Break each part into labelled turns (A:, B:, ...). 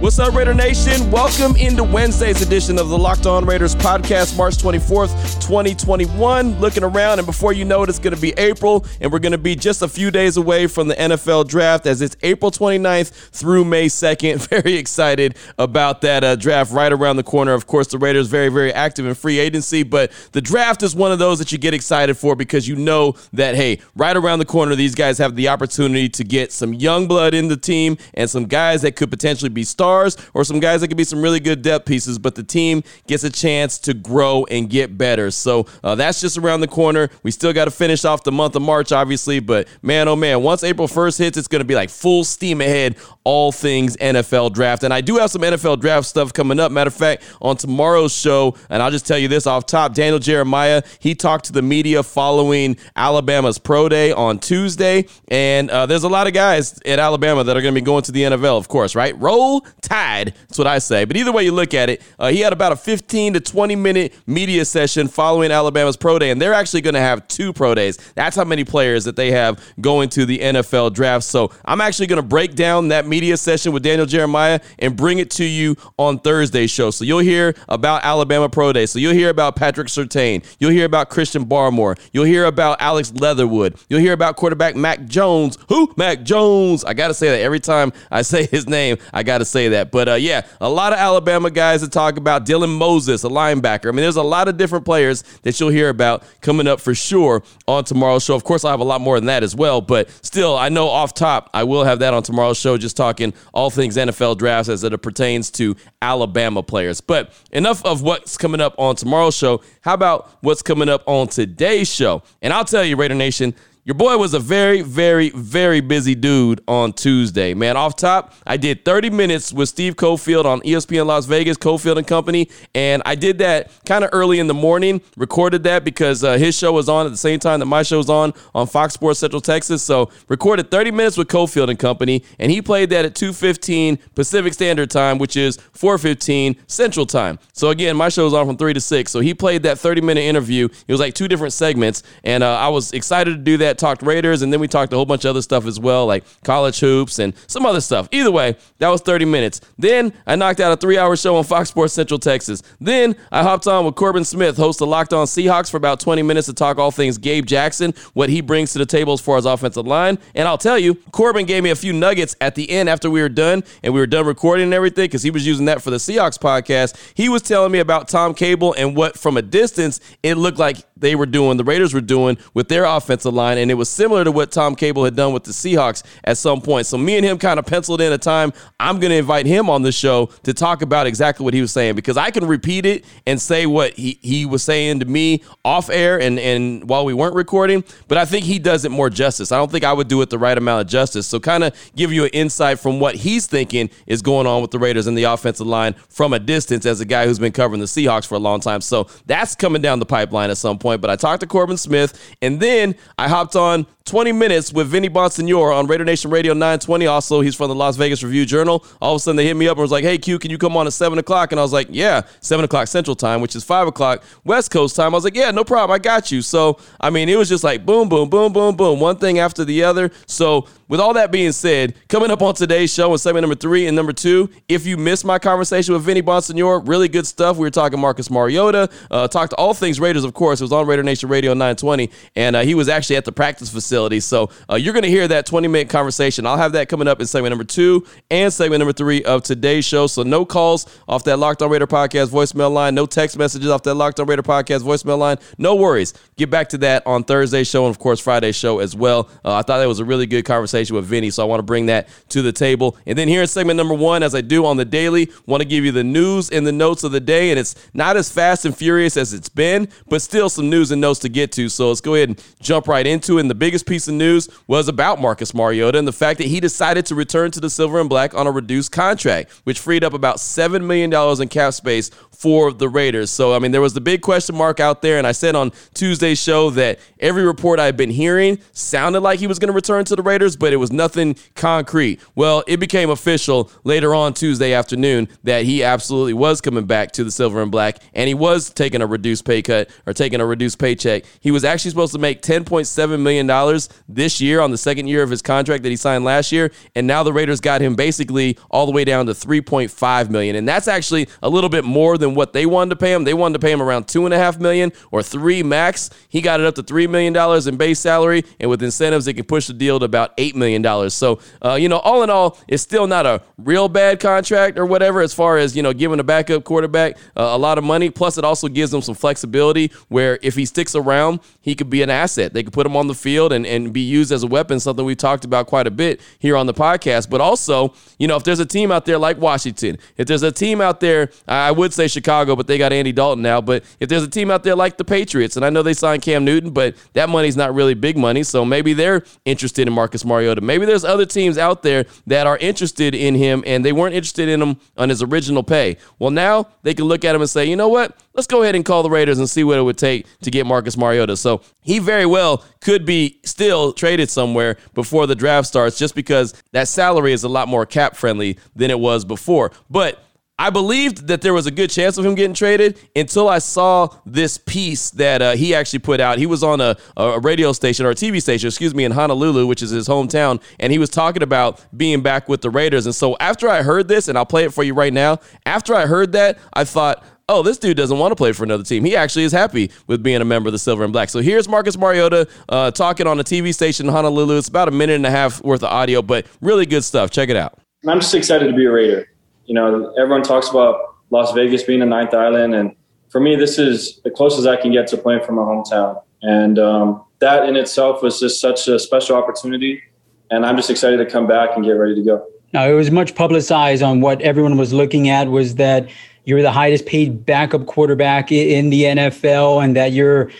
A: What's up, Raider Nation? Welcome into Wednesday's edition of the Locked On Raiders podcast, March 24th, 2021. Looking around, and before you know it, it's going to be April, and we're going to be just a few days away from the NFL draft as it's April 29th through May 2nd. Very excited about that uh, draft right around the corner. Of course, the Raiders very, very active in free agency, but the draft is one of those that you get excited for because you know that, hey, right around the corner, these guys have the opportunity to get some young blood in the team and some guys that could potentially be stars or some guys that could be some really good depth pieces, but the team gets a chance to grow and get better. So uh, that's just around the corner. We still got to finish off the month of March, obviously, but man, oh man, once April 1st hits, it's going to be like full steam ahead, all things NFL draft. And I do have some NFL draft stuff coming up. Matter of fact, on tomorrow's show, and I'll just tell you this off top Daniel Jeremiah, he talked to the media following Alabama's Pro Day on Tuesday. And uh, there's a lot of guys at Alabama that are going to be going to the NFL, of course, right? Roll Tide. That's what I say. But either way you look at it, uh, he had about a 15 to 20 minute media session following Alabama's Pro Day. And they're actually going to have two Pro Days. That's how many players that they have going to the NFL draft. So I'm actually going to break down that media session with Daniel Jeremiah and bring it to you on Thursday's show. So you'll hear about Alabama Pro Day. So you'll hear about Patrick Surtain. You'll hear about Christian Barmore. You'll hear about Alex Leatherwood. You'll hear about quarterback Mac Jones. Who? Mac Jones. I got to say that every time I say his name. I got to say that. But uh, yeah, a lot of Alabama guys to talk about. Dylan Moses, a linebacker. I mean, there's a lot of different players that you'll hear about coming up for sure on tomorrow's show. Of course, I'll have a lot more than that as well. But still, I know off top, I will have that on tomorrow's show, just talking all things NFL drafts as it pertains to Alabama players. But enough of what's coming up on tomorrow's show. How about what's coming up on today's show? And I'll tell you, Raider Nation, your boy was a very, very, very busy dude on Tuesday. Man, off top, I did 30 minutes with Steve Cofield on ESPN Las Vegas, Cofield and Company, and I did that kind of early in the morning. Recorded that because uh, his show was on at the same time that my show was on on Fox Sports Central Texas. So recorded 30 minutes with Cofield and Company, and he played that at 2:15 Pacific Standard Time, which is 4:15 Central Time. So again, my show was on from three to six. So he played that 30 minute interview. It was like two different segments, and uh, I was excited to do that talked Raiders, and then we talked a whole bunch of other stuff as well, like college hoops and some other stuff. Either way, that was 30 minutes. Then I knocked out a three hour show on Fox Sports Central Texas. Then I hopped on with Corbin Smith, host of Locked On Seahawks, for about 20 minutes to talk all things Gabe Jackson, what he brings to the table as far as offensive line. And I'll tell you, Corbin gave me a few nuggets at the end after we were done and we were done recording and everything because he was using that for the Seahawks podcast. He was telling me about Tom Cable and what, from a distance, it looked like they were doing, the Raiders were doing with their offensive line, and it was similar to what Tom Cable had done with the Seahawks at some point. So me and him kind of penciled in a time. I'm going to invite him on the show to talk about exactly what he was saying because I can repeat it and say what he, he was saying to me off air and, and while we weren't recording, but I think he does it more justice. I don't think I would do it the right amount of justice. So kind of give you an insight from what he's thinking is going on with the Raiders and the offensive line from a distance as a guy who's been covering the Seahawks for a long time. So that's coming down the pipeline at some point. But I talked to Corbin Smith, and then I hopped on 20 minutes with Vinny Bonsignore on Raider Nation Radio 920. Also, he's from the Las Vegas Review Journal. All of a sudden, they hit me up and was like, hey, Q, can you come on at 7 o'clock? And I was like, yeah, 7 o'clock Central Time, which is 5 o'clock West Coast time. I was like, yeah, no problem. I got you. So, I mean, it was just like boom, boom, boom, boom, boom, one thing after the other. So, with all that being said, coming up on today's show in segment number three and number two, if you missed my conversation with Vinny Bonsignore, really good stuff. We were talking Marcus Mariota, uh, talked to all things Raiders, of course. It was on Raider Nation Radio 920, and uh, he was actually at the practice facility. So uh, you're going to hear that 20 minute conversation. I'll have that coming up in segment number two and segment number three of today's show. So no calls off that Locked On Raider podcast voicemail line, no text messages off that Locked On Raider podcast voicemail line. No worries. Get back to that on Thursday's show and, of course, Friday's show as well. Uh, I thought that was a really good conversation with Vinny, so I want to bring that to the table. And then here in segment number one, as I do on the daily, want to give you the news and the notes of the day. And it's not as fast and furious as it's been, but still some news and notes to get to. So let's go ahead and jump right into it. And the biggest piece of news was about Marcus Mariota and the fact that he decided to return to the silver and black on a reduced contract, which freed up about $7 million in cap space for the Raiders. So, I mean, there was the big question mark out there. And I said on Tuesday's show that every report I've been hearing sounded like he was going to return to the Raiders, but it was nothing concrete. Well, it became official later on Tuesday afternoon that he absolutely was coming back to the silver and black and he was taking a reduced pay cut or taking a reduced paycheck. He was actually supposed to make $10.7 million this year on the second year of his contract that he signed last year. And now the Raiders got him basically all the way down to 3.5 million. And that's actually a little bit more than what they wanted to pay him. They wanted to pay him around two and a half million or three max. He got it up to three million dollars in base salary, and with incentives, they can push the deal to about eight million dollars. So, uh, you know, all in all, it's still not a real bad contract or whatever as far as you know giving a backup quarterback uh, a lot of money. Plus, it also gives them some flexibility where if he sticks around, he could be an asset. They could put him on the field and, and be used as a weapon, something we've talked about quite a bit here on the podcast. But also, you know, if there's a team out there like Washington, if there's a team out there, I would say Chicago, but they got Andy Dalton now. But if there's a team out there like the Patriots, and I know they signed Cam Newton, but that money's not really big money, so maybe they're interested in Marcus Mariota. Maybe there's other teams out there that are interested in him, and they weren't interested in him on his original pay. Well, now they can look at him and say, you know what? Let's go ahead and call the Raiders and see what it would take to get Marcus Mariota. So he very well could be still traded somewhere before the draft starts, just because that salary is a lot more cap friendly than it was before. But I believed that there was a good chance of him getting traded until I saw this piece that uh, he actually put out. He was on a, a radio station or a TV station, excuse me, in Honolulu, which is his hometown, and he was talking about being back with the Raiders. And so after I heard this, and I'll play it for you right now, after I heard that, I thought, oh, this dude doesn't want to play for another team. He actually is happy with being a member of the Silver and Black. So here's Marcus Mariota uh, talking on a TV station in Honolulu. It's about a minute and a half worth of audio, but really good stuff. Check it out.
B: I'm just excited to be a Raider you know, everyone talks about Las Vegas being a ninth island, and for me, this is the closest I can get to playing for my hometown. And um, that in itself was just such a special opportunity. And I'm just excited to come back and get ready to go.
C: Now, it was much publicized on what everyone was looking at was that you're the highest paid backup quarterback in the NFL and that you're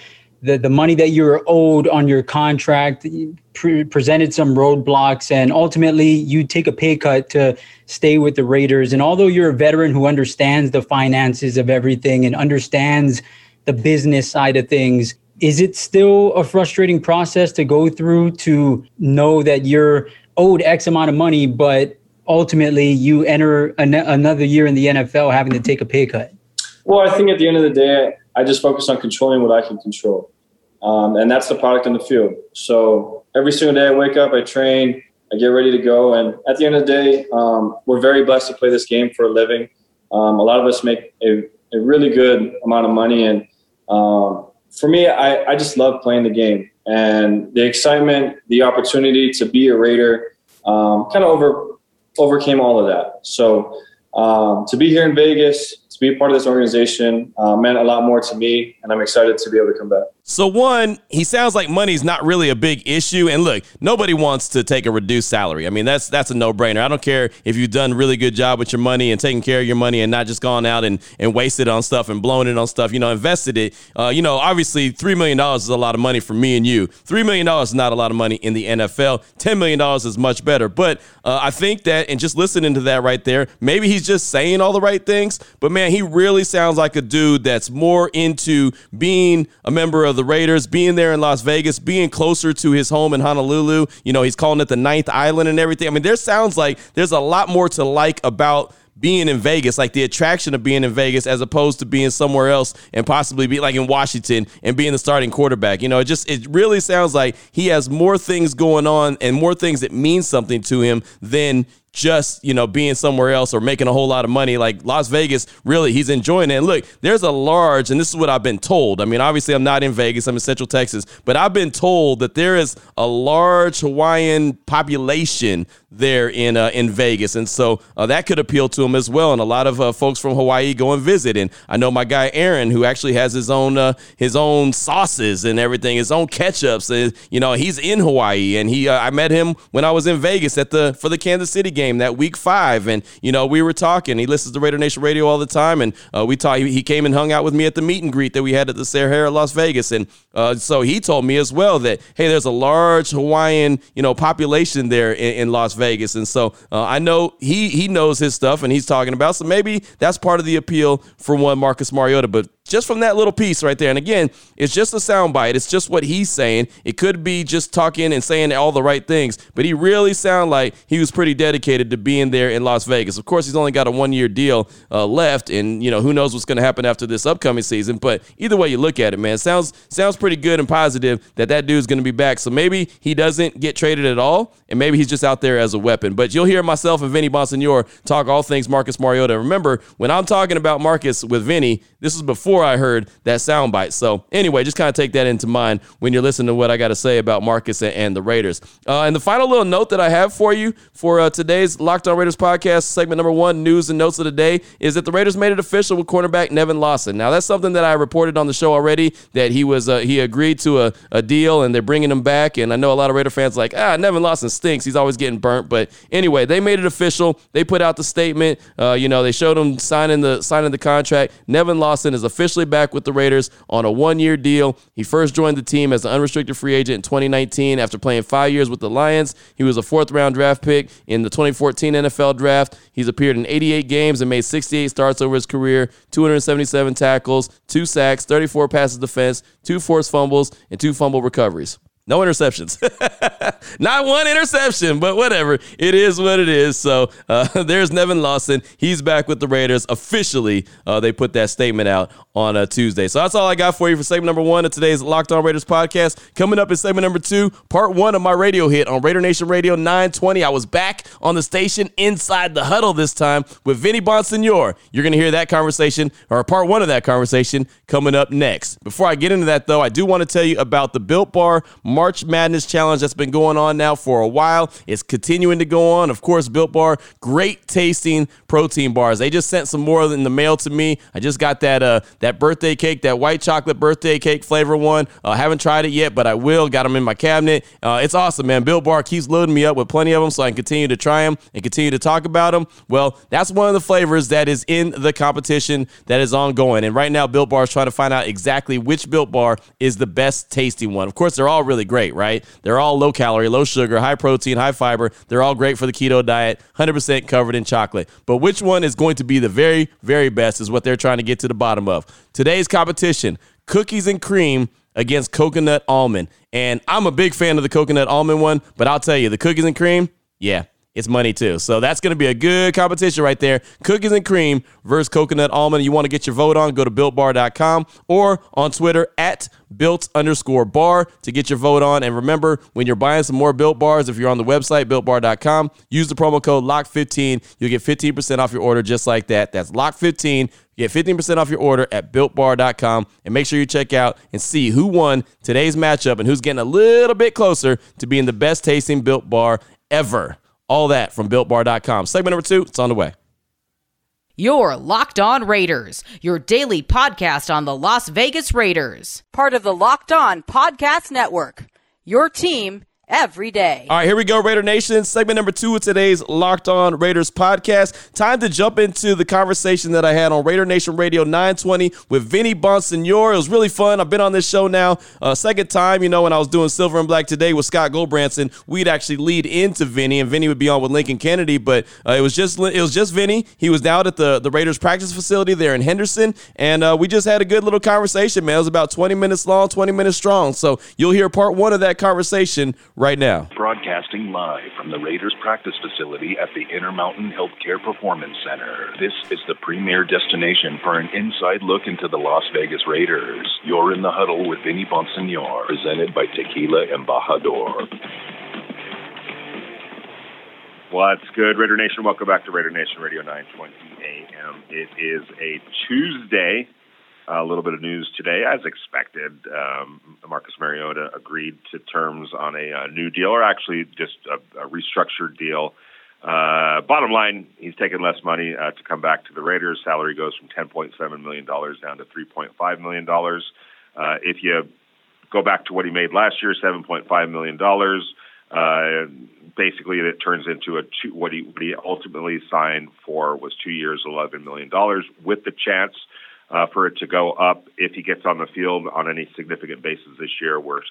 C: the, the money that you were owed on your contract pre- presented some roadblocks and ultimately you take a pay cut to stay with the Raiders. And although you're a veteran who understands the finances of everything and understands the business side of things, is it still a frustrating process to go through to know that you're owed X amount of money, but ultimately you enter an- another year in the NFL having to take a pay cut?
B: Well, I think at the end of the day, I just focus on controlling what I can control. Um, and that's the product in the field. So every single day I wake up, I train, I get ready to go. And at the end of the day, um, we're very blessed to play this game for a living. Um, a lot of us make a, a, really good amount of money. And um, for me, I, I just love playing the game. And the excitement, the opportunity to be a Raider um, kind of over, overcame all of that. So um, to be here in Vegas, to be part of this organization uh, meant a lot more to me, and I'm excited to be able to come back.
A: So one, he sounds like money's not really a big issue. And look, nobody wants to take a reduced salary. I mean, that's that's a no-brainer. I don't care if you've done really good job with your money and taking care of your money and not just gone out and, and wasted on stuff and blown it on stuff, you know, invested it. Uh, you know, obviously $3 million is a lot of money for me and you. $3 million is not a lot of money in the NFL. $10 million is much better. But uh, I think that, and just listening to that right there, maybe he's just saying all the right things. But man, he really sounds like a dude that's more into being a member of the Raiders, being there in Las Vegas, being closer to his home in Honolulu. You know, he's calling it the ninth island and everything. I mean, there sounds like there's a lot more to like about being in Vegas, like the attraction of being in Vegas as opposed to being somewhere else and possibly be like in Washington and being the starting quarterback. You know, it just it really sounds like he has more things going on and more things that mean something to him than just you know being somewhere else or making a whole lot of money like las vegas really he's enjoying it and look there's a large and this is what i've been told i mean obviously i'm not in vegas i'm in central texas but i've been told that there is a large hawaiian population there in uh, in Vegas, and so uh, that could appeal to him as well. And a lot of uh, folks from Hawaii go and visit. And I know my guy Aaron, who actually has his own uh, his own sauces and everything, his own ketchups. And, you know, he's in Hawaii, and he uh, I met him when I was in Vegas at the for the Kansas City game, that week five. And, you know, we were talking. He listens to Raider Nation Radio all the time. And uh, we talked, he came and hung out with me at the meet and greet that we had at the Sahara Las Vegas. And uh, so he told me as well that, hey, there's a large Hawaiian, you know, population there in, in Las Vegas. And so uh, I know he, he knows his stuff and he's talking about. So maybe that's part of the appeal for one Marcus Mariota. But just from that little piece right there. And again, it's just a soundbite. It's just what he's saying. It could be just talking and saying all the right things, but he really sounded like he was pretty dedicated to being there in Las Vegas. Of course, he's only got a one year deal uh, left, and you know who knows what's going to happen after this upcoming season. But either way you look at it, man, sounds sounds pretty good and positive that that dude's going to be back. So maybe he doesn't get traded at all, and maybe he's just out there as a weapon. But you'll hear myself and Vinny Bonsignore talk all things Marcus Mariota. Remember, when I'm talking about Marcus with Vinny, this is before I heard that soundbite. So anyway, just kind of take that into mind when you're listening to what I got to say about Marcus and, and the Raiders. Uh, and the final little note that I have for you for uh, today's Locked On Raiders podcast, segment number one, news and notes of the day, is that the Raiders made it official with cornerback Nevin Lawson. Now that's something that I reported on the show already that he was uh, he agreed to a, a deal and they're bringing him back. And I know a lot of Raider fans like ah Nevin Lawson stinks. He's always getting burnt. But anyway, they made it official. They put out the statement. Uh, you know they showed him signing the signing the contract. Nevin Lawson is officially back with the Raiders on a one year deal. He first joined the team as an unrestricted free agent in 2019 after playing five years with the Lions. He was a fourth round draft pick in the 2014 NFL draft. He's appeared in 88 games and made 68 starts over his career, 277 tackles, two sacks, 34 passes defense, two forced fumbles, and two fumble recoveries. No interceptions. Not one interception, but whatever. It is what it is. So uh, there's Nevin Lawson. He's back with the Raiders officially. Uh, they put that statement out on a Tuesday. So that's all I got for you for segment number one of today's Locked On Raiders podcast. Coming up in segment number two, part one of my radio hit on Raider Nation Radio 920. I was back on the station inside the huddle this time with Vinny Bonsignore. You're going to hear that conversation, or part one of that conversation, coming up next. Before I get into that, though, I do want to tell you about the Built Bar March Madness Challenge that's been going on now for a while. It's continuing to go on. Of course, Built Bar, great tasting protein bars. They just sent some more in the mail to me. I just got that uh that birthday cake, that white chocolate birthday cake flavor one. I uh, haven't tried it yet, but I will. Got them in my cabinet. Uh, it's awesome, man. Built Bar keeps loading me up with plenty of them so I can continue to try them and continue to talk about them. Well, that's one of the flavors that is in the competition that is ongoing. And right now, Built Bar is trying to find out exactly which Built Bar is the best tasting one. Of course, they're all really great, right? They're all low calorie, low sugar, high protein, high fiber. They're all great for the keto diet, 100% covered in chocolate. But which one is going to be the very, very best is what they're trying to get to the bottom of. Today's competition cookies and cream against coconut almond. And I'm a big fan of the coconut almond one, but I'll tell you, the cookies and cream, yeah, it's money too. So that's going to be a good competition right there. Cookies and cream versus coconut almond. You want to get your vote on, go to builtbar.com or on Twitter at built underscore bar to get your vote on. And remember, when you're buying some more built bars, if you're on the website, builtbar.com, use the promo code LOCK15. You'll get 15% off your order just like that. That's LOCK15. Get 15% off your order at builtbar.com and make sure you check out and see who won today's matchup and who's getting a little bit closer to being the best tasting built bar ever. All that from builtbar.com. Segment number two, it's on the way.
D: Your Locked On Raiders, your daily podcast on the Las Vegas Raiders. Part of the Locked On Podcast Network. Your team every day.
A: All right, here we go, Raider Nation. Segment number two of today's Locked On Raiders podcast. Time to jump into the conversation that I had on Raider Nation Radio 920 with Vinny Bonsignore. It was really fun. I've been on this show now uh, second time. You know, when I was doing Silver and Black today with Scott Gulbransen, we'd actually lead into Vinny, and Vinny would be on with Lincoln Kennedy. But uh, it was just it was just Vinny. He was down at the the Raiders practice facility there in Henderson, and uh, we just had a good little conversation. Man, it was about 20 minutes long, 20 minutes strong. So you'll hear part one of that conversation right now.
E: Broadcasting live from the Raiders practice facility at the Intermountain Healthcare Performance Center. This is the premier destination for an inside look into the Las Vegas Raiders. You're in the huddle with Vinny Bonsignore, presented by Tequila Embajador.
F: What's good, Raider Nation? Welcome back to Raider Nation Radio 920 AM. It is a Tuesday, a little bit of news today, as expected. Um, Marcus Mariota agreed to terms on a, a new deal, or actually just a, a restructured deal. Uh, bottom line, he's taking less money uh, to come back to the Raiders. Salary goes from $10.7 million down to $3.5 million. Uh, if you go back to what he made last year, $7.5 million, Uh, basically, it turns into a two, what he what he ultimately signed for was two years, eleven million dollars, with the chance uh, for it to go up if he gets on the field on any significant basis this year, where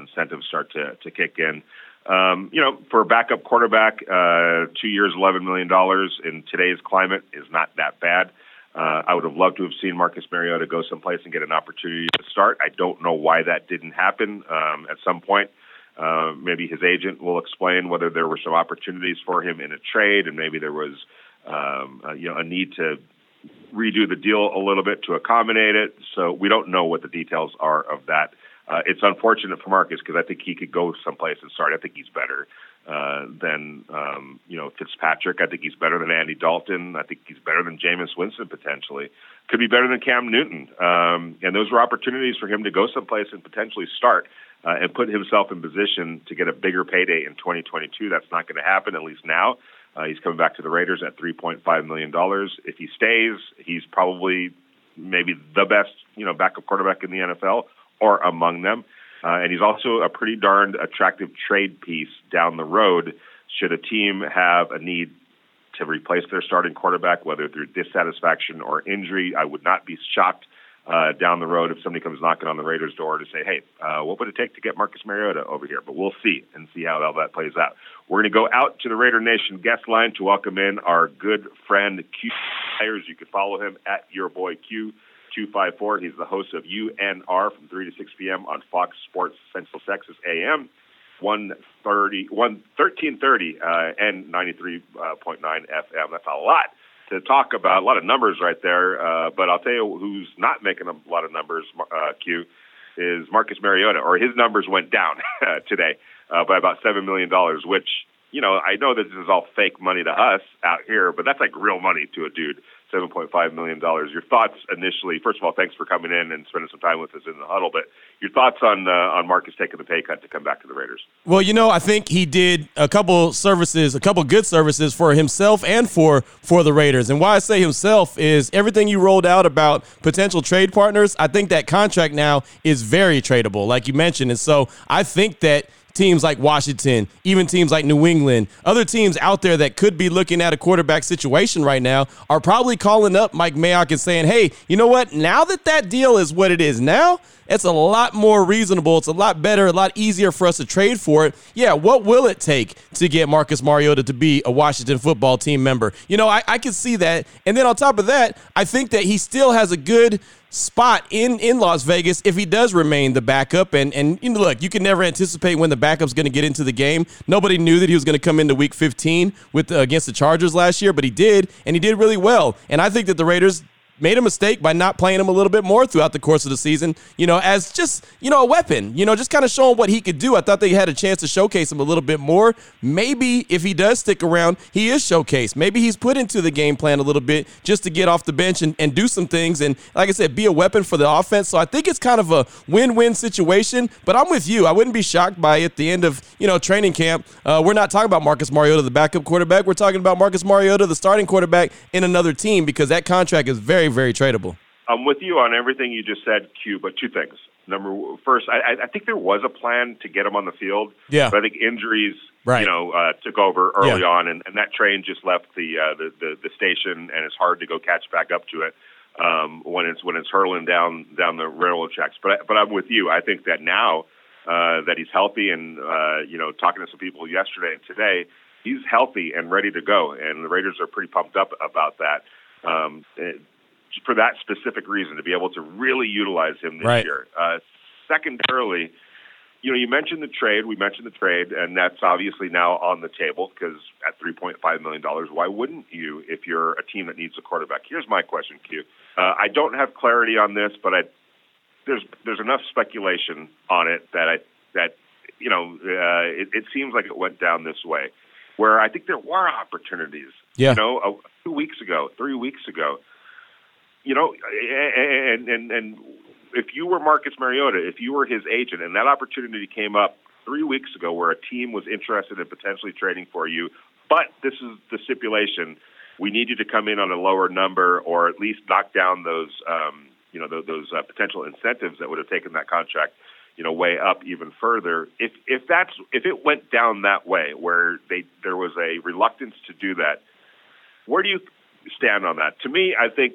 F: incentives start to to kick in. Um, you know, for a backup quarterback, uh, two years, eleven million dollars in today's climate is not that bad. Uh, I would have loved to have seen Marcus Mariota go someplace and get an opportunity to start. I don't know why that didn't happen. Um, at some point, uh, maybe his agent will explain whether there were some opportunities for him in a trade, and maybe there was, um, uh, you know, a need to redo the deal a little bit to accommodate it. So we don't know what the details are of that. Uh, it's unfortunate for Marcus because I think he could go someplace and start. I think he's better uh, than um, you know Fitzpatrick. I think he's better than Andy Dalton. I think he's better than Jameis Winston potentially. Could be better than Cam Newton. Um, and those were opportunities for him to go someplace and potentially start uh, and put himself in position to get a bigger payday in 2022. That's not going to happen at least now. Uh, he's coming back to the Raiders at 3.5 million dollars. If he stays, he's probably maybe the best you know backup quarterback in the NFL or among them. Uh, and he's also a pretty darned attractive trade piece down the road should a team have a need to replace their starting quarterback, whether through dissatisfaction or injury. I would not be shocked uh, down the road if somebody comes knocking on the Raiders' door to say, hey, uh, what would it take to get Marcus Mariota over here? But we'll see and see how all that plays out. We're going to go out to the Raider Nation guest line to welcome in our good friend Q Myers. You can follow him at your boy Q. 254. He's the host of UNR from 3 to 6 p.m. on Fox Sports Central Texas AM, 130, 1330 uh, and 93.9 FM. That's a lot to talk about, a lot of numbers right there. Uh, but I'll tell you who's not making a lot of numbers, uh, Q, is Marcus Mariota, or his numbers went down today uh, by about $7 million, which, you know, I know that this is all fake money to us out here, but that's like real money to a dude. $7.5 million. Your thoughts initially, first of all, thanks for coming in and spending some time with us in the huddle, but your thoughts on, uh, on Marcus taking the pay cut to come back to the Raiders?
A: Well, you know, I think he did a couple services, a couple good services for himself and for, for the Raiders. And why I say himself is everything you rolled out about potential trade partners, I think that contract now is very tradable, like you mentioned. And so I think that teams like Washington, even teams like New England, other teams out there that could be looking at a quarterback situation right now are probably calling up Mike Mayock and saying, hey, you know what? Now that that deal is what it is now, it's a lot more reasonable. It's a lot better, a lot easier for us to trade for it. Yeah, what will it take to get Marcus Mariota to be a Washington football team member? You know, I, I can see that. And then on top of that, I think that he still has a good spot in in Las Vegas if he does remain the backup. And and you know, look, you can never anticipate when the backup's going to get into the game. Nobody knew that he was going to come into Week 15 with uh, against the Chargers last year, but he did, and he did really well. And I think that the Raiders made a mistake by not playing him a little bit more throughout the course of the season, you know, as just, you know, a weapon, you know, just kind of showing what he could do. I thought they had a chance to showcase him a little bit more. Maybe if he does stick around, he is showcased. Maybe he's put into the game plan a little bit just to get off the bench and, and do some things. And like I said, be a weapon for the offense. So I think it's kind of a win win situation. But I'm with you. I wouldn't be shocked by at the end of, you know, training camp. Uh, we're not talking about Marcus Mariota, the backup quarterback. We're talking about Marcus Mariota, the starting quarterback in another team because that contract is very, very tradable.
F: I'm with you on everything you just said, Q. But two things. Number first, I, I think there was a plan to get him on the field.
A: Yeah.
F: But I think injuries,
A: right.
F: you know, uh, took over early
A: Yeah.
F: on, and, and that train just left the, uh, the the the station, and it's hard to go catch back up to it um, when it's when it's hurling down down the railroad tracks. But but I'm with you. I think that now uh, that he's healthy, and uh, you know, talking to some people yesterday and today, he's healthy and ready to go, and the Raiders are pretty pumped up about that. Um, it- for that specific reason, to be able to really utilize him this
A: Right.
F: year. Uh, secondarily, you know, you mentioned the trade. We mentioned the trade, and that's obviously now on the table because at three point five million dollars, why wouldn't you if you're a team that needs a quarterback? Here's my question, Q. Uh, I don't have clarity on this, but I there's there's enough speculation on it that I that you know uh, it, it seems like it went down this way, where I think there were opportunities.
A: Yeah.
F: You know, uh, two weeks ago, three weeks ago, you know, and and and if you were Marcus Mariota, if you were his agent, and that opportunity came up three weeks ago, where a team was interested in potentially trading for you, but this is the stipulation: we need you to come in on a lower number, or at least knock down those, um, you know, those, those uh, potential incentives that would have taken that contract. you know, way up even further. If if that's if it went down that way, where they there was a reluctance to do that, where do you stand on that? To me, I think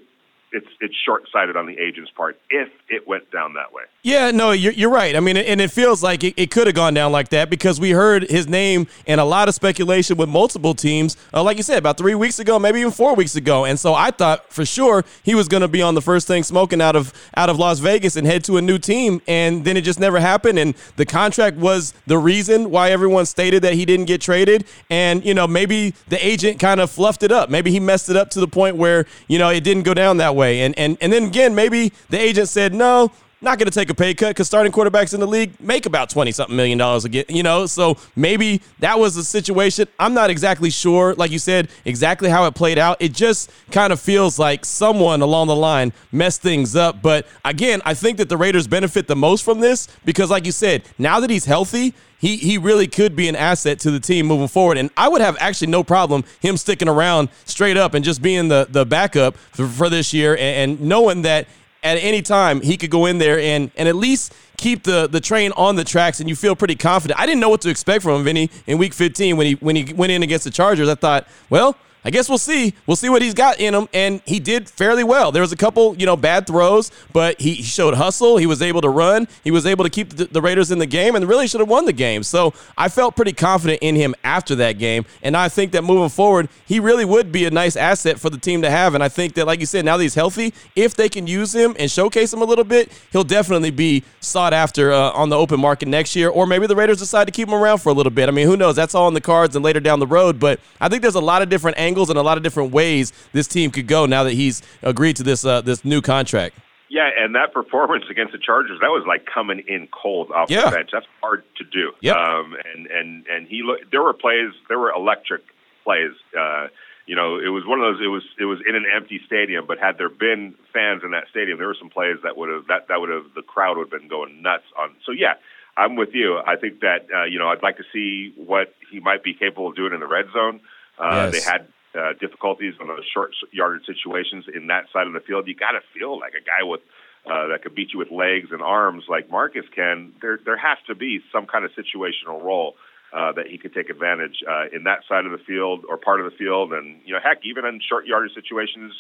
F: it's it's short sighted on the agent's part if it went down that way.
A: Yeah, no, you're, you're right. I mean, and it feels like it, it could have gone down like that because we heard his name and a lot of speculation with multiple teams, uh, like you said, about three weeks ago, maybe even four weeks ago. And so I thought for sure he was going to be on the first thing smoking out of out of Las Vegas and head to a new team. And then it just never happened. And the contract was the reason why everyone stated that he didn't get traded. And you know, maybe the agent kind of fluffed it up. Maybe he messed it up to the point where you know it didn't go down that way way. And and and then again, maybe the agent said no. Not going to take a pay cut because starting quarterbacks in the league make about 20 something million dollars again, you know? So maybe that was the situation. I'm not exactly sure, like you said, exactly how it played out. It just kind of feels like someone along the line messed things up. But again, I think that the Raiders benefit the most from this because, like you said, now that he's healthy, he he really could be an asset to the team moving forward. And I would have actually no problem him sticking around straight up and just being the the backup for, for this year and, and knowing that at any time he could go in there and and at least keep the the train on the tracks and you feel pretty confident. I didn't know what to expect from him, Vinny, in week 15 when he when he went in against the Chargers. I thought, well, I guess we'll see. We'll see what he's got in him, and he did fairly well. There was a couple, you know, bad throws, but he showed hustle. He was able to run. He was able to keep the, Raiders in the game, and really should have won the game. So I felt pretty confident in him after that game, and I think that moving forward, he really would be a nice asset for the team to have. And I think that, like you said, now that he's healthy, if they can use him and showcase him a little bit, he'll definitely be sought after uh, on the open market next year, or maybe the Raiders decide to keep him around for a little bit. I mean, who knows? That's all in the cards and later down the road. But I think there's a lot of different angles and a lot of different ways this team could go now that he's agreed to this uh, this new contract.
F: Yeah, and that performance against the Chargers, that was like coming in cold off yeah. the bench. That's hard to do.
A: Yep.
F: Um, and and and he look. There were plays. There were electric plays. Uh, you know, it was one of those. It was it was in an empty stadium, but had there been fans in that stadium, there were some plays that would have that that would have the crowd would have been going nuts on. So yeah, I'm with you. I think that uh, you know I'd like to see what he might be capable of doing in the red zone. Uh, yes. They had uh, difficulties on those short yardage situations in that side of the field, you got to feel like a guy with uh, that could beat you with legs and arms like Marcus can. There, there has to be some kind of situational role uh, that he could take advantage uh, in that side of the field or part of the field, and you know, heck, even in short yardage situations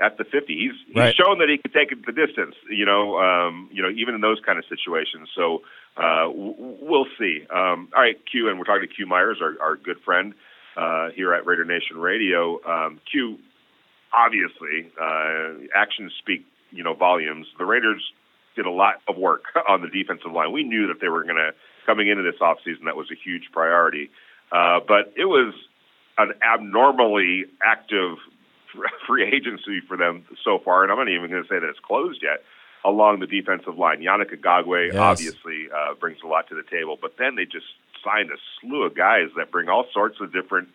F: at the 50. He's he's right. shown that he could take it the distance. You know, um, you know, even in those kind of situations. So uh, w- we'll see. Um, all right, Q, and we're talking to Q Myers, our, our good friend uh, here at Raider Nation Radio. Um, Q, obviously, uh, actions speak, you know, volumes. The Raiders did a lot of work on the defensive line. We knew that they were going to coming into this offseason. That was a huge priority, uh, but it was an abnormally active free agency for them so far, and I'm not even going to say that it's closed yet. Along the defensive line, Yannick Ngakoue yes. obviously uh, brings a lot to the table, but then they just signed a slew of guys that bring all sorts of different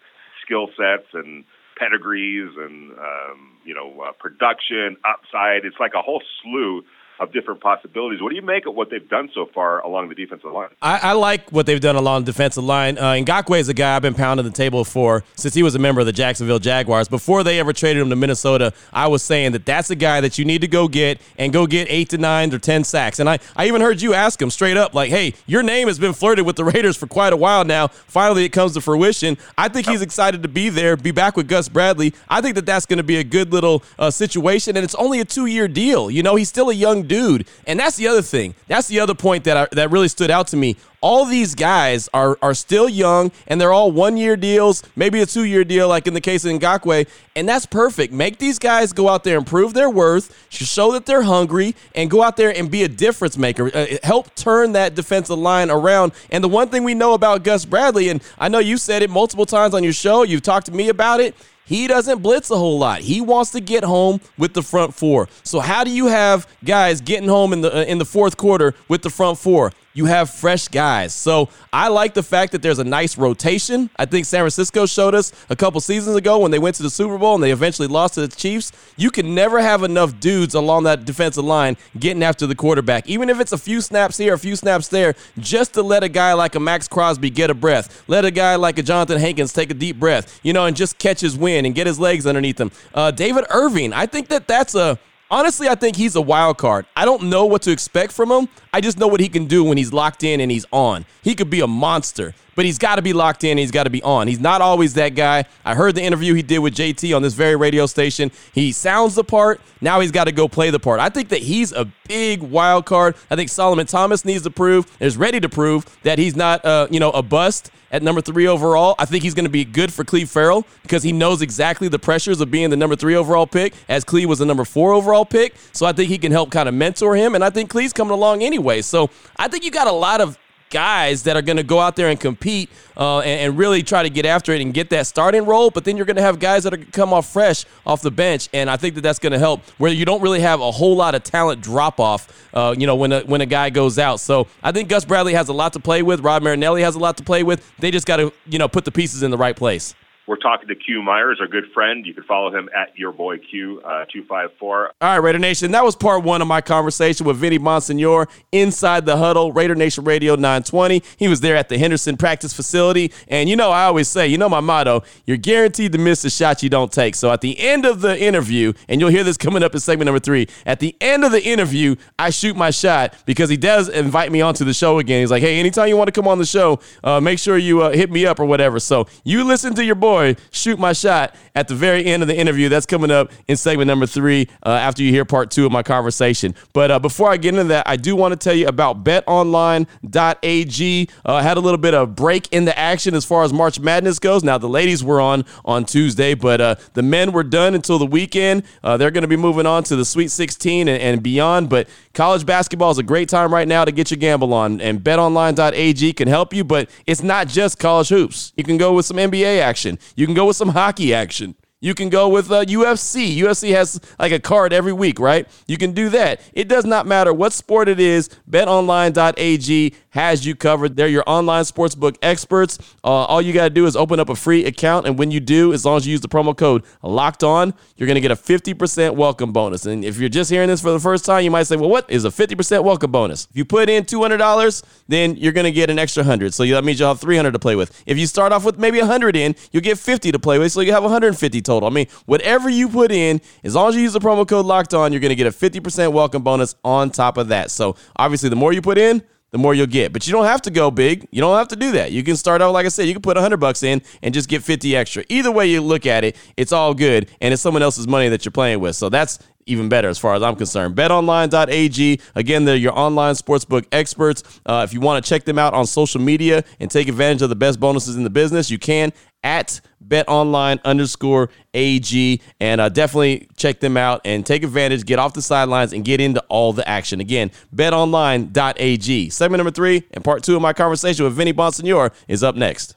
F: skill sets and pedigrees and um, you know uh, production upside. It's like a whole slew of different possibilities. What do you make of what they've done so far along the defensive line?
A: I, I like what they've done along the defensive line. Uh, Ngakoue is a guy I've been pounding the table for since he was a member of the Jacksonville Jaguars. Before they ever traded him to Minnesota, I was saying that that's a guy that you need to go get and go get eight to nine or 10 sacks. And I, I even heard you ask him straight up, like, hey, your name has been flirted with the Raiders for quite a while now. Finally, it comes to fruition. I think he's excited to be there, be back with Gus Bradley. I think that that's going to be a good little uh, situation. And it's only a two year deal. You know, he's still a young dude. And that's the other thing. That's the other point that I, that really stood out to me. All these guys are are still young and they're all one year deals, maybe a two year deal, like in the case of Ngakoue, and that's perfect. Make these guys go out there and prove their worth, show that they're hungry, and go out there and be a difference maker. Uh, help turn that defensive line around. And the one thing we know about Gus Bradley, and I know you said it multiple times on your show, you've talked to me about it he doesn't blitz a whole lot. He wants to get home with the front four. So how do you have guys getting home in the uh, in the fourth quarter with the front four? You have fresh guys. So I like the fact that there's a nice rotation. I think San Francisco showed us a couple seasons ago when they went to the Super Bowl and they eventually lost to the Chiefs. You can never have enough dudes along that defensive line getting after the quarterback, even if it's a few snaps here, a few snaps there, just to let a guy like a Maxx Crosby get a breath. Let a guy like a Jonathan Hankins take a deep breath, you know, and just catch his wind and get his legs underneath him. Uh, David Irving, I think that that's a Honestly, I think he's a wild card. I don't know what to expect from him. I just know what he can do when he's locked in and he's on. He could be a monster, but he's got to be locked in. he's got to be on. He's not always that guy. I heard the interview he did with JT on this very radio station. He sounds the part. Now he's got to go play the part. I think that he's a big wild card. I think Solomon Thomas needs to prove, is ready to prove that he's not, uh, you know, a bust at number three overall. I think he's going to be good for Cleve Ferrell because he knows exactly the pressures of being the number three overall pick, as Cleve was the number four overall pick. So I think he can help kind of mentor him, and I think Cleve's coming along anyway. So I think you got a lot of guys that are going to go out there and compete uh, and, and, really try to get after it and get that starting role. But then you're going to have guys that are going to come off fresh off the bench, and I think that that's going to help where you don't really have a whole lot of talent drop off. Uh, you know, when a, when a guy goes out. So I think Gus Bradley has a lot to play with. Rod Marinelli has a lot to play with. They just got to you know put the pieces in the right place.
F: We're talking to Q Myers, our good friend. You can follow him at your boy Q uh, two five four.
A: All right, Raider Nation. That was part one of my conversation with Vinny Bonsignore inside the huddle, Raider Nation Radio 920. He was there at the Henderson practice facility, and you know I always say, you know my motto: you're guaranteed to miss a shot you don't take. So at the end of the interview, and you'll hear this coming up in segment number three. At the end of the interview, I shoot my shot because he does invite me onto the show again. He's like, hey, anytime you want to come on the show, uh, make sure you uh, hit me up or whatever. So you listen to your boy shoot my shot at the very end of the interview. That's coming up in segment number three uh, after you hear part two of my conversation. But uh, before I get into that, I do want to tell you about betonline.ag. Uh, had a little bit of break in the action as far as March Madness goes. Now, the ladies were on on Tuesday, but uh, the men were done until the weekend. Uh, they're going to be moving on to the Sweet 16 and, and beyond. But college basketball is a great time right now to get your gamble on, and betonline.ag can help you, but it's not just college hoops. You can go with some NBA action. You can go with some hockey action. You can go with uh, UFC. UFC has like a card every week, right? You can do that. It does not matter what sport it is. BetOnline.ag has you covered. They're your online sportsbook experts. Uh, all you got to do is open up a free account, and when you do, as long as you use the promo code Locked On, you're going to get a 50% welcome bonus. And if you're just hearing this for the first time, you might say, "Well, what is a 50% welcome bonus?" If you put in $200, then you're going to get an extra 100. So that means you'll have 300 to play with. If you start off with maybe 100 in, you'll get 50 to play with, so you have 150 total. I mean, whatever you put in, as long as you use the promo code Locked On, you're going to get a 50% welcome bonus on top of that. So obviously, the more you put in the more you'll get. But you don't have to go big. You don't have to do that. You can start out, like I said, you can put 100 bucks in and just get 50 extra. Either way you look at it, it's all good, and it's someone else's money that you're playing with. So that's even better as far as I'm concerned. BetOnline.ag. Again, they're your online sportsbook experts. Uh, if you want to check them out on social media and take advantage of the best bonuses in the business, you can at betonline underscore AG. And uh, definitely check them out and take advantage, get off the sidelines, and get into all the action. Again, betonline.ag. Segment number three and part two of my conversation with Vinny Bonsignore is up next.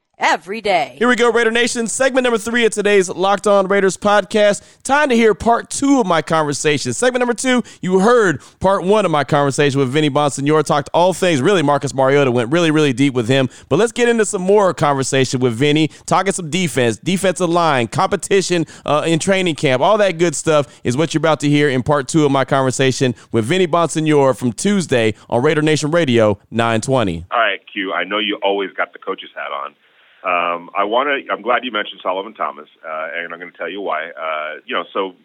D: every day.
A: Here we go, Raider Nation. Segment number three of today's Locked On Raiders podcast. Time to hear part two of my conversation. Segment number two, you heard part one of my conversation with Vinny Bonsignore. Talked all things, really, Marcus Mariota went really, really deep with him. But let's get into some more conversation with Vinny, talking some defense, defensive line, competition uh, in training camp. All that good stuff is what you're about to hear in part two of my conversation with Vinny Bonsignore from Tuesday on Raider Nation Radio 920.
F: All right, Q, I know you always got the coach's hat on. Um, I want to. I'm glad you mentioned Solomon Thomas, uh, and I'm going to tell you why. Uh, you know, so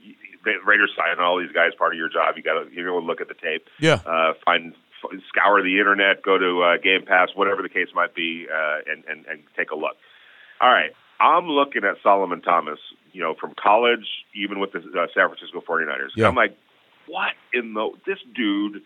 F: the Raiders sign all these guys. Part of your job, you got to you know look at the tape.
A: Yeah.
F: Uh, find scour the internet, go to uh, Game Pass, whatever the case might be, uh, and, and and take a look. All right, I'm looking at Solomon Thomas. You know, from college, even with the uh, San Francisco 49ers.
A: Yeah.
F: I'm like, what in the? This dude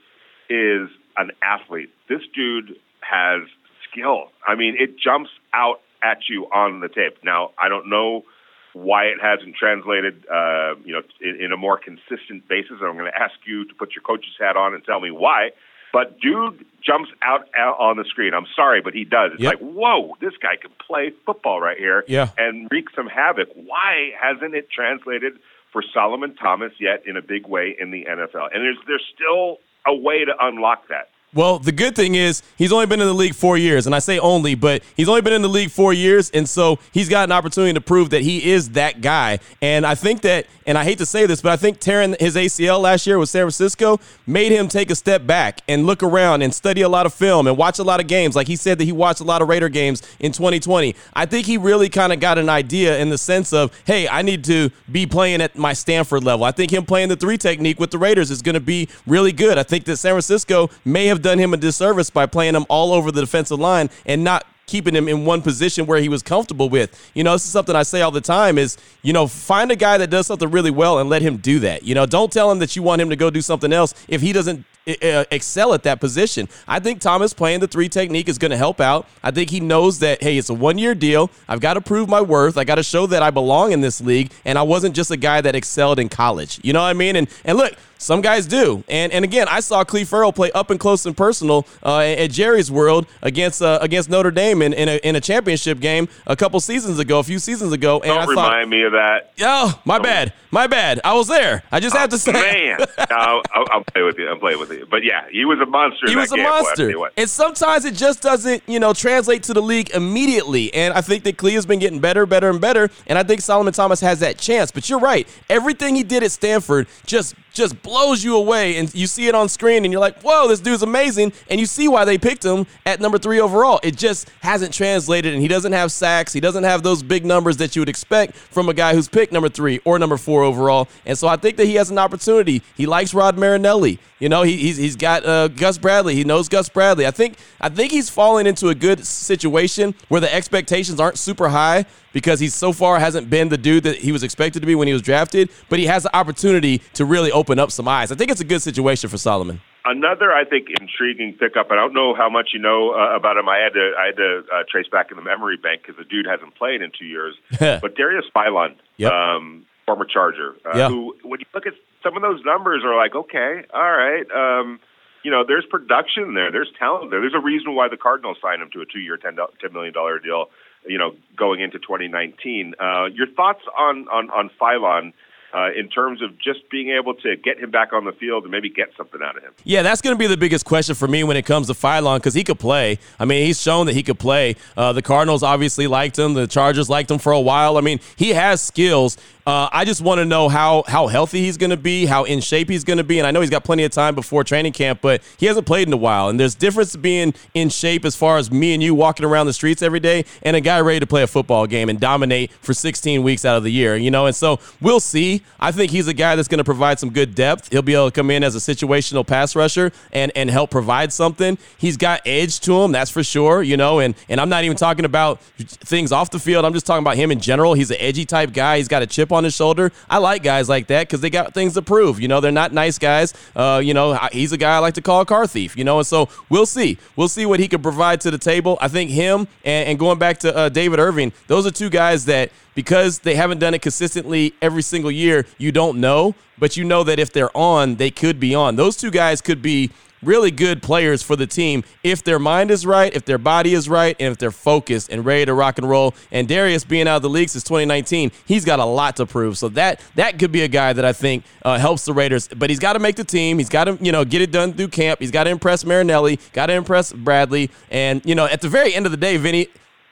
F: is an athlete. This dude has skill. I mean, it jumps out at you on the tape. Now, I don't know why it hasn't translated, uh, you know, in, in a more consistent basis. I'm going to ask you to put your coach's hat on and tell me why. But dude jumps out, out on the screen. I'm sorry, but he does. It's
A: Yep.
F: like, whoa, this guy can play football right here
A: Yeah.
F: and wreak some havoc. Why hasn't it translated for Solomon Thomas yet in a big way in the NFL? And there's there's still a way to unlock that.
A: Well, the good thing is he's only been in the league four years, and I say only, but he's only been in the league four years, and so he's got an opportunity to prove that he is that guy. And I think that, and I hate to say this, but I think tearing his ACL last year with San Francisco made him take a step back and look around and study a lot of film and watch a lot of games. Like he said that he watched a lot of Raider games in 2020. I think he really kind of got an idea in the sense of, hey, I need to be playing at my Stanford level. I think him playing the three technique with the Raiders is going to be really good. I think that San Francisco may have done him a disservice by playing him all over the defensive line and not keeping him in one position where he was comfortable with. You know, this is something I say all the time is, you know, find a guy that does something really well and let him do that. You know, don't tell him that you want him to go do something else if he doesn't uh, excel at that position. I think Thomas playing the three technique is going to help out. I think he knows that, hey, it's a one year deal. I've got to prove my worth. I got to show that I belong in this league. And I wasn't just a guy that excelled in college. You know what I mean? And, and look, some guys do. And and again, I saw Clelin Ferrell play up and close and personal uh, at Jerry's World against uh, against Notre Dame in, in a, in, a, championship game a couple seasons ago, a few seasons ago.
F: And Don't I thought, remind me of that.
A: Oh, my Don't bad. My bad. I was there. I just
F: oh,
A: have to say.
F: Man, I'll, I'll, play with you. I'll play with you. But yeah, he was a monster.
A: He was a monster.
F: Boy,
A: and sometimes it just doesn't, you know, translate to the league immediately. And I think that Clelin's been getting better, better, and better. And I think Solomon Thomas has that chance. But you're right. Everything he did at Stanford just just blows you away and you see it on screen and you're like, whoa, this dude's amazing. And you see why they picked him at number three overall. It just hasn't translated and he doesn't have sacks. He doesn't have those big numbers that you would expect from a guy who's picked number three or number four overall. And so I think that he has an opportunity. He likes Rod Marinelli. You know, he, he's, he's got uh, Gus Bradley. He knows Gus Bradley. I think I think he's falling into a good situation where the expectations aren't super high because he so far hasn't been the dude that he was expected to be when he was drafted, but he has the opportunity to really open up some eyes. I think it's a good situation for Solomon.
F: Another, I think, intriguing pickup. I don't know how much you know uh, about him. I had to, I had to uh, trace back in the memory bank because the dude hasn't played in two years. but Darius Philon,
A: yep.
F: um, former Charger, uh,
A: yeah.
F: who, when you look at some of those numbers, are like, okay, all right. Um, you know, there's production there, there's talent there. There's a reason why the Cardinals signed him to a two-year, ten million dollar deal. You know, going into 2019. Uh, your thoughts on on on Philon? uh, in terms of just being able to get him back on the field and maybe get something out of him.
A: Yeah, that's going to be the biggest question for me when it comes to Philon because he could play. I mean, he's shown that he could play. Uh, the Cardinals obviously liked him. The Chargers liked him for a while. I mean, he has skills. Uh, I just want to know how how healthy he's going to be, how in shape he's going to be, and I know he's got plenty of time before training camp, but he hasn't played in a while. And there's difference being in shape as far as me and you walking around the streets every day, and a guy ready to play a football game and dominate for 16 weeks out of the year. You know, and so we'll see. I think he's a guy that's going to provide some good depth. He'll be able to come in as a situational pass rusher and and help provide something. He's got edge to him, that's for sure. You know, and and I'm not even talking about things off the field. I'm just talking about him in general. He's an edgy type guy. He's got a chip on his shoulder. I like guys like that because they got things to prove. You know, they're not nice guys. Uh, you know, he's a guy I like to call a car thief. You know, and so we'll see. We'll see what he can provide to the table. I think him and, and going back to uh, David Irving, those are two guys that because they haven't done it consistently every single year, you don't know, but you know that if they're on, they could be on. Those two guys could be really good players for the team if their mind is right, if their body is right, and if they're focused and ready to rock and roll. And Darius being out of the league since 2019, he's got a lot to prove. So that that could be a guy that I think uh, helps the Raiders. But he's got to make the team. He's got to you know get it done through camp. He's got to impress Marinelli. Got to impress Bradley. And you know at the very end of the day, Vinny,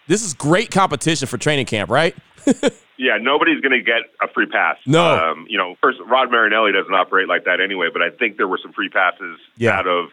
A: this is great competition for training camp, right?
F: yeah, nobody's going to get a free pass.
A: No.
F: Um, you know, first, Rod Marinelli doesn't operate like that anyway, but I think there were some free passes
A: yeah.
F: out of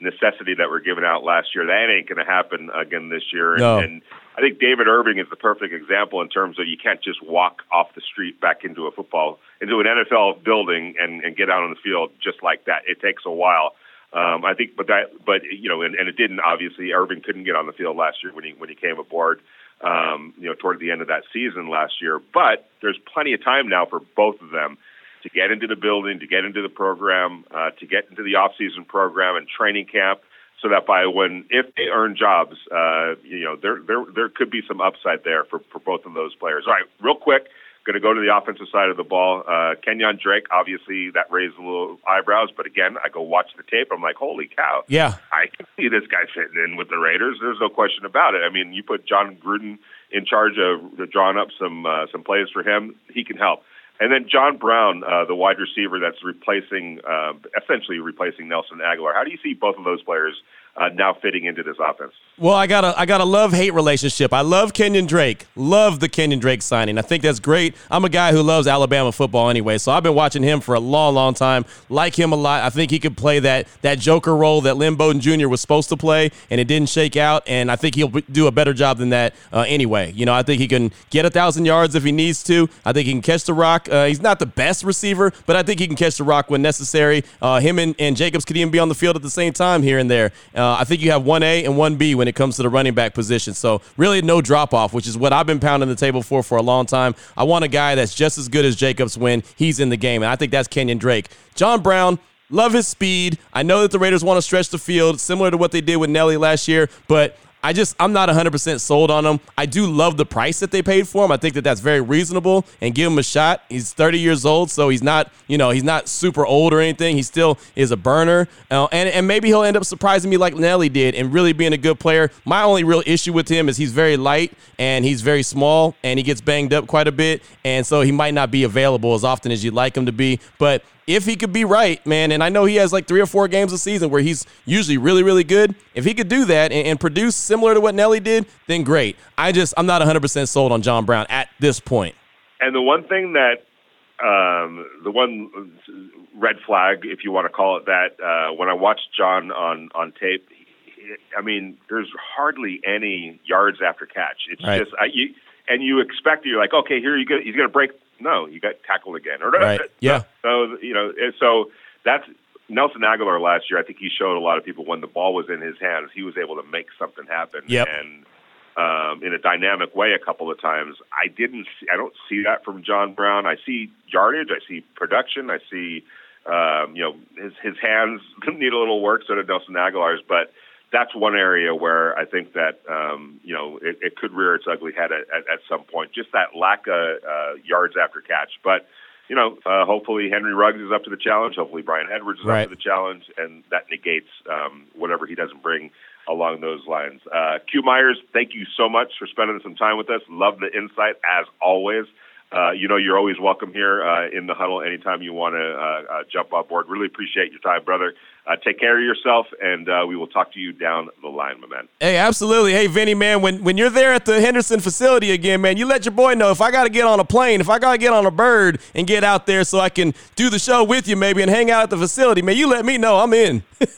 F: necessity that were given out last year. That ain't going to happen again this year. And,
A: no.
F: and I think David Irving is the perfect example in terms of you can't just walk off the street back into a football, into an NFL building and, and get out on the field just like that. It takes a while. Um, I think, but that, but you know, and, and it didn't. Obviously, Irving couldn't get on the field last year when he when he came aboard um, you know, toward the end of that season last year. But there's plenty of time now for both of them to get into the building, to get into the program, uh, to get into the off-season program and training camp, so that by when if they earn jobs, uh, you know, there there there could be some upside there for for both of those players. All right, real quick. Going to go to the offensive side of the ball. Uh, Kenyon Drake, obviously, that raised a little eyebrows, but again, I go watch the tape. I'm like, holy cow!
A: Yeah,
F: I can see this guy fitting in with the Raiders. There's no question about it. I mean, you put Jon Gruden in charge of drawing up some uh, some plays for him, he can help. And then John Brown, uh, the wide receiver that's replacing, uh, essentially replacing Nelson Agholor. How do you see both of those players uh, now fitting into this offense?
A: Well, I got a I got a love hate relationship. I love Kenyon Drake. Love the Kenyon Drake signing. I think that's great. I'm a guy who loves Alabama football anyway, so I've been watching him for a long, long time. Like him a lot. I think he could play that that Joker role that Lynn Bowden Jr. was supposed to play, and it didn't shake out. And I think he'll do a better job than that uh, anyway. You know, I think he can get a thousand yards if he needs to. I think he can catch the rock. Uh, he's not the best receiver, but I think he can catch the rock when necessary. Uh, him and, and Jacobs could even be on the field at the same time here and there. Uh, I think you have one A and one B when it comes to the running back position. So really no drop off, which is what I've been pounding the table for for a long time. I want a guy that's just as good as Jacobs when he's in the game, and I think that's Kenyon Drake. John Brown. Love his speed. I know that the Raiders want to stretch the field, similar to what they did with Nelly last year, but I just I'm not 100% sold on him. I do love the price that they paid for him. I think that that's very reasonable and give him a shot. He's 30 years old, so he's not you know he's not super old or anything. He still is a burner, uh, and and maybe he'll end up surprising me like Nelly did and really being a good player. My only real issue with him is he's very light and he's very small and he gets banged up quite a bit, and so he might not be available as often as you'd like him to be. But if he could be right, man, and I know he has like three or four games a season where he's usually really, really good. If he could do that and, and produce similar to what Nelly did, then great. I just, I'm not 100% sold on John Brown at this point.
F: And the one thing that, um, the one red flag, if you want to call it that, uh, when I watched John on, on tape, I mean, there's hardly any yards after catch. It's
A: Right.
F: just, I, you, and you expect, you're like, okay, here you go, he's going to break. No, he got tackled again. Or,
A: Right. Yeah.
F: So, you know, so that's Nelson Agholor last year. I think he showed a lot of people when the ball was in his hands, he was able to make something happen.
A: Yep.
F: And um, in a dynamic way a couple of times. I didn't. See, I don't see that from John Brown. I see yardage. I see production. I see, um, you know, his his hands need a little work. So did Nelson Agholor's, but. That's one area where I think that um, you know it, it could rear its ugly head at, at, at some point. Just that lack of uh, yards after catch, but you know, uh, hopefully Henry Ruggs is up to the challenge. Hopefully Bryan Edwards is
A: Right.
F: up to the challenge, and that negates um, whatever he doesn't bring along those lines. Uh, Q Myers, thank you so much for spending some time with us. Love the insight as always. Uh, you know, you're always welcome here uh, in the huddle anytime you want to uh, uh, jump on board. Really appreciate your time, brother. Uh, take care of yourself, and uh, we will talk to you down the line, my man.
A: Hey, absolutely. Hey, Vinny, man, when, when you're there at the Henderson facility again, man, you let your boy know if I got to get on a plane, if I got to get on a bird and get out there so I can do the show with you maybe and hang out at the facility, man, you let me know. I'm in.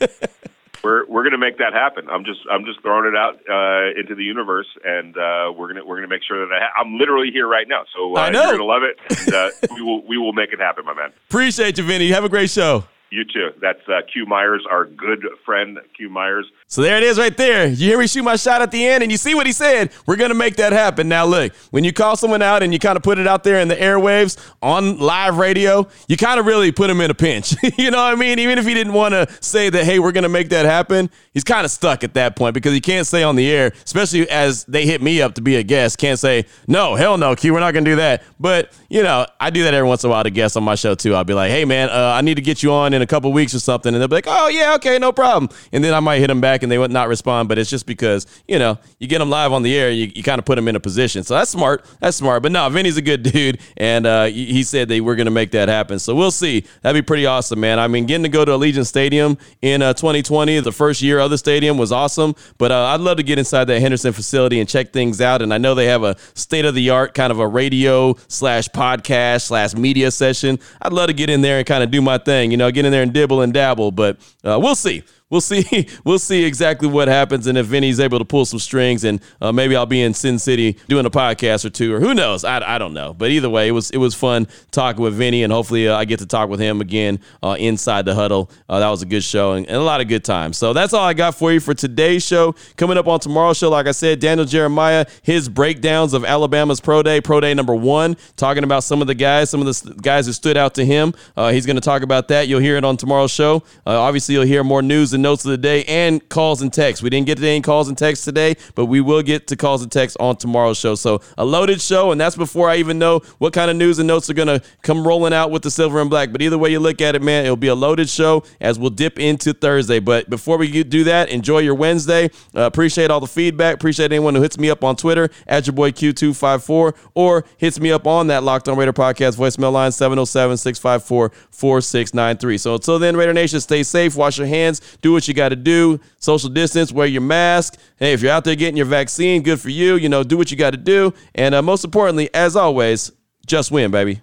F: We're we're going to make that happen. I'm just I'm just throwing it out uh, into the universe, and uh, we're gonna we're gonna make sure that I ha- I'm literally here right now. So uh,
A: I know.
F: you're gonna love it. And, uh, we will we will make it happen, my man.
A: Appreciate you, Vinny. Have a great show.
F: You too. That's uh, Q Myers, our good friend Q Myers.
A: So there it is right there. You hear me shoot my shot at the end and you see what he said. We're going to make that happen. Now, look, when you call someone out and you kind of put it out there in the airwaves on live radio, you kind of really put him in a pinch. you know what I mean? Even if he didn't want to say that, hey, we're going to make that happen, he's kind of stuck at that point because he can't say on the air, especially as they hit me up to be a guest, can't say, no, hell no, Q, we're not going to do that. But, you know, I do that every once in a while to guests on my show too. I'll be like, hey, man, uh, I need to get you on in a couple weeks or something. And they'll be like, oh, yeah, okay, no problem. And then I might hit them back and they would not respond. But it's just because, you know, you get them live on the air, you, you kind of put them in a position. So that's smart. That's smart. But no, Vinny's a good dude. And uh, he he said they we're going to make that happen. So we'll see. That'd be pretty awesome, man. I mean, getting to go to Allegiant Stadium in uh, 2020, the first year of the stadium was awesome. But uh, I'd love to get inside that Henderson facility and check things out. And I know they have a state of the art kind of a radio slash podcast slash media session. I'd love to get in there and kind of do my thing, you know, get in there and dibble and dabble. But uh, we'll see. We'll see. We'll see exactly what happens, and if Vinny's able to pull some strings, and uh, maybe I'll be in Sin City doing a podcast or two, or who knows? I, I don't know. But either way, it was it was fun talking with Vinny, and hopefully uh, I get to talk with him again uh, inside the huddle. Uh, that was a good show and, and a lot of good times. So that's all I got for you for today's show. Coming up on tomorrow's show, like I said, Daniel Jeremiah, his breakdowns of Alabama's pro day, pro day number one, talking about some of the guys, some of the guys who stood out to him. Uh, he's going to talk about that. You'll hear it on tomorrow's show. Uh, obviously, you'll hear more news and notes of the day and calls and texts. We didn't get to any calls and texts today, but we will get to calls and texts on tomorrow's show. So a loaded show, and that's before I even know what kind of news and notes are going to come rolling out with the silver and black. But either way you look at it, man, it'll be a loaded show as we'll dip into Thursday. But before we do that, enjoy your Wednesday. Uh, appreciate all the feedback. Appreciate anyone who hits me up on Twitter at your boy Q254 or hits me up on that Locked On Raider podcast voicemail line 707 654 4693. So until then, Raider Nation, stay safe, wash your hands, do what you got to do, social distance, wear your mask. Hey, if you're out there getting your vaccine, good for you. You know, do what you got to do. And uh, most importantly, as always, just win, baby.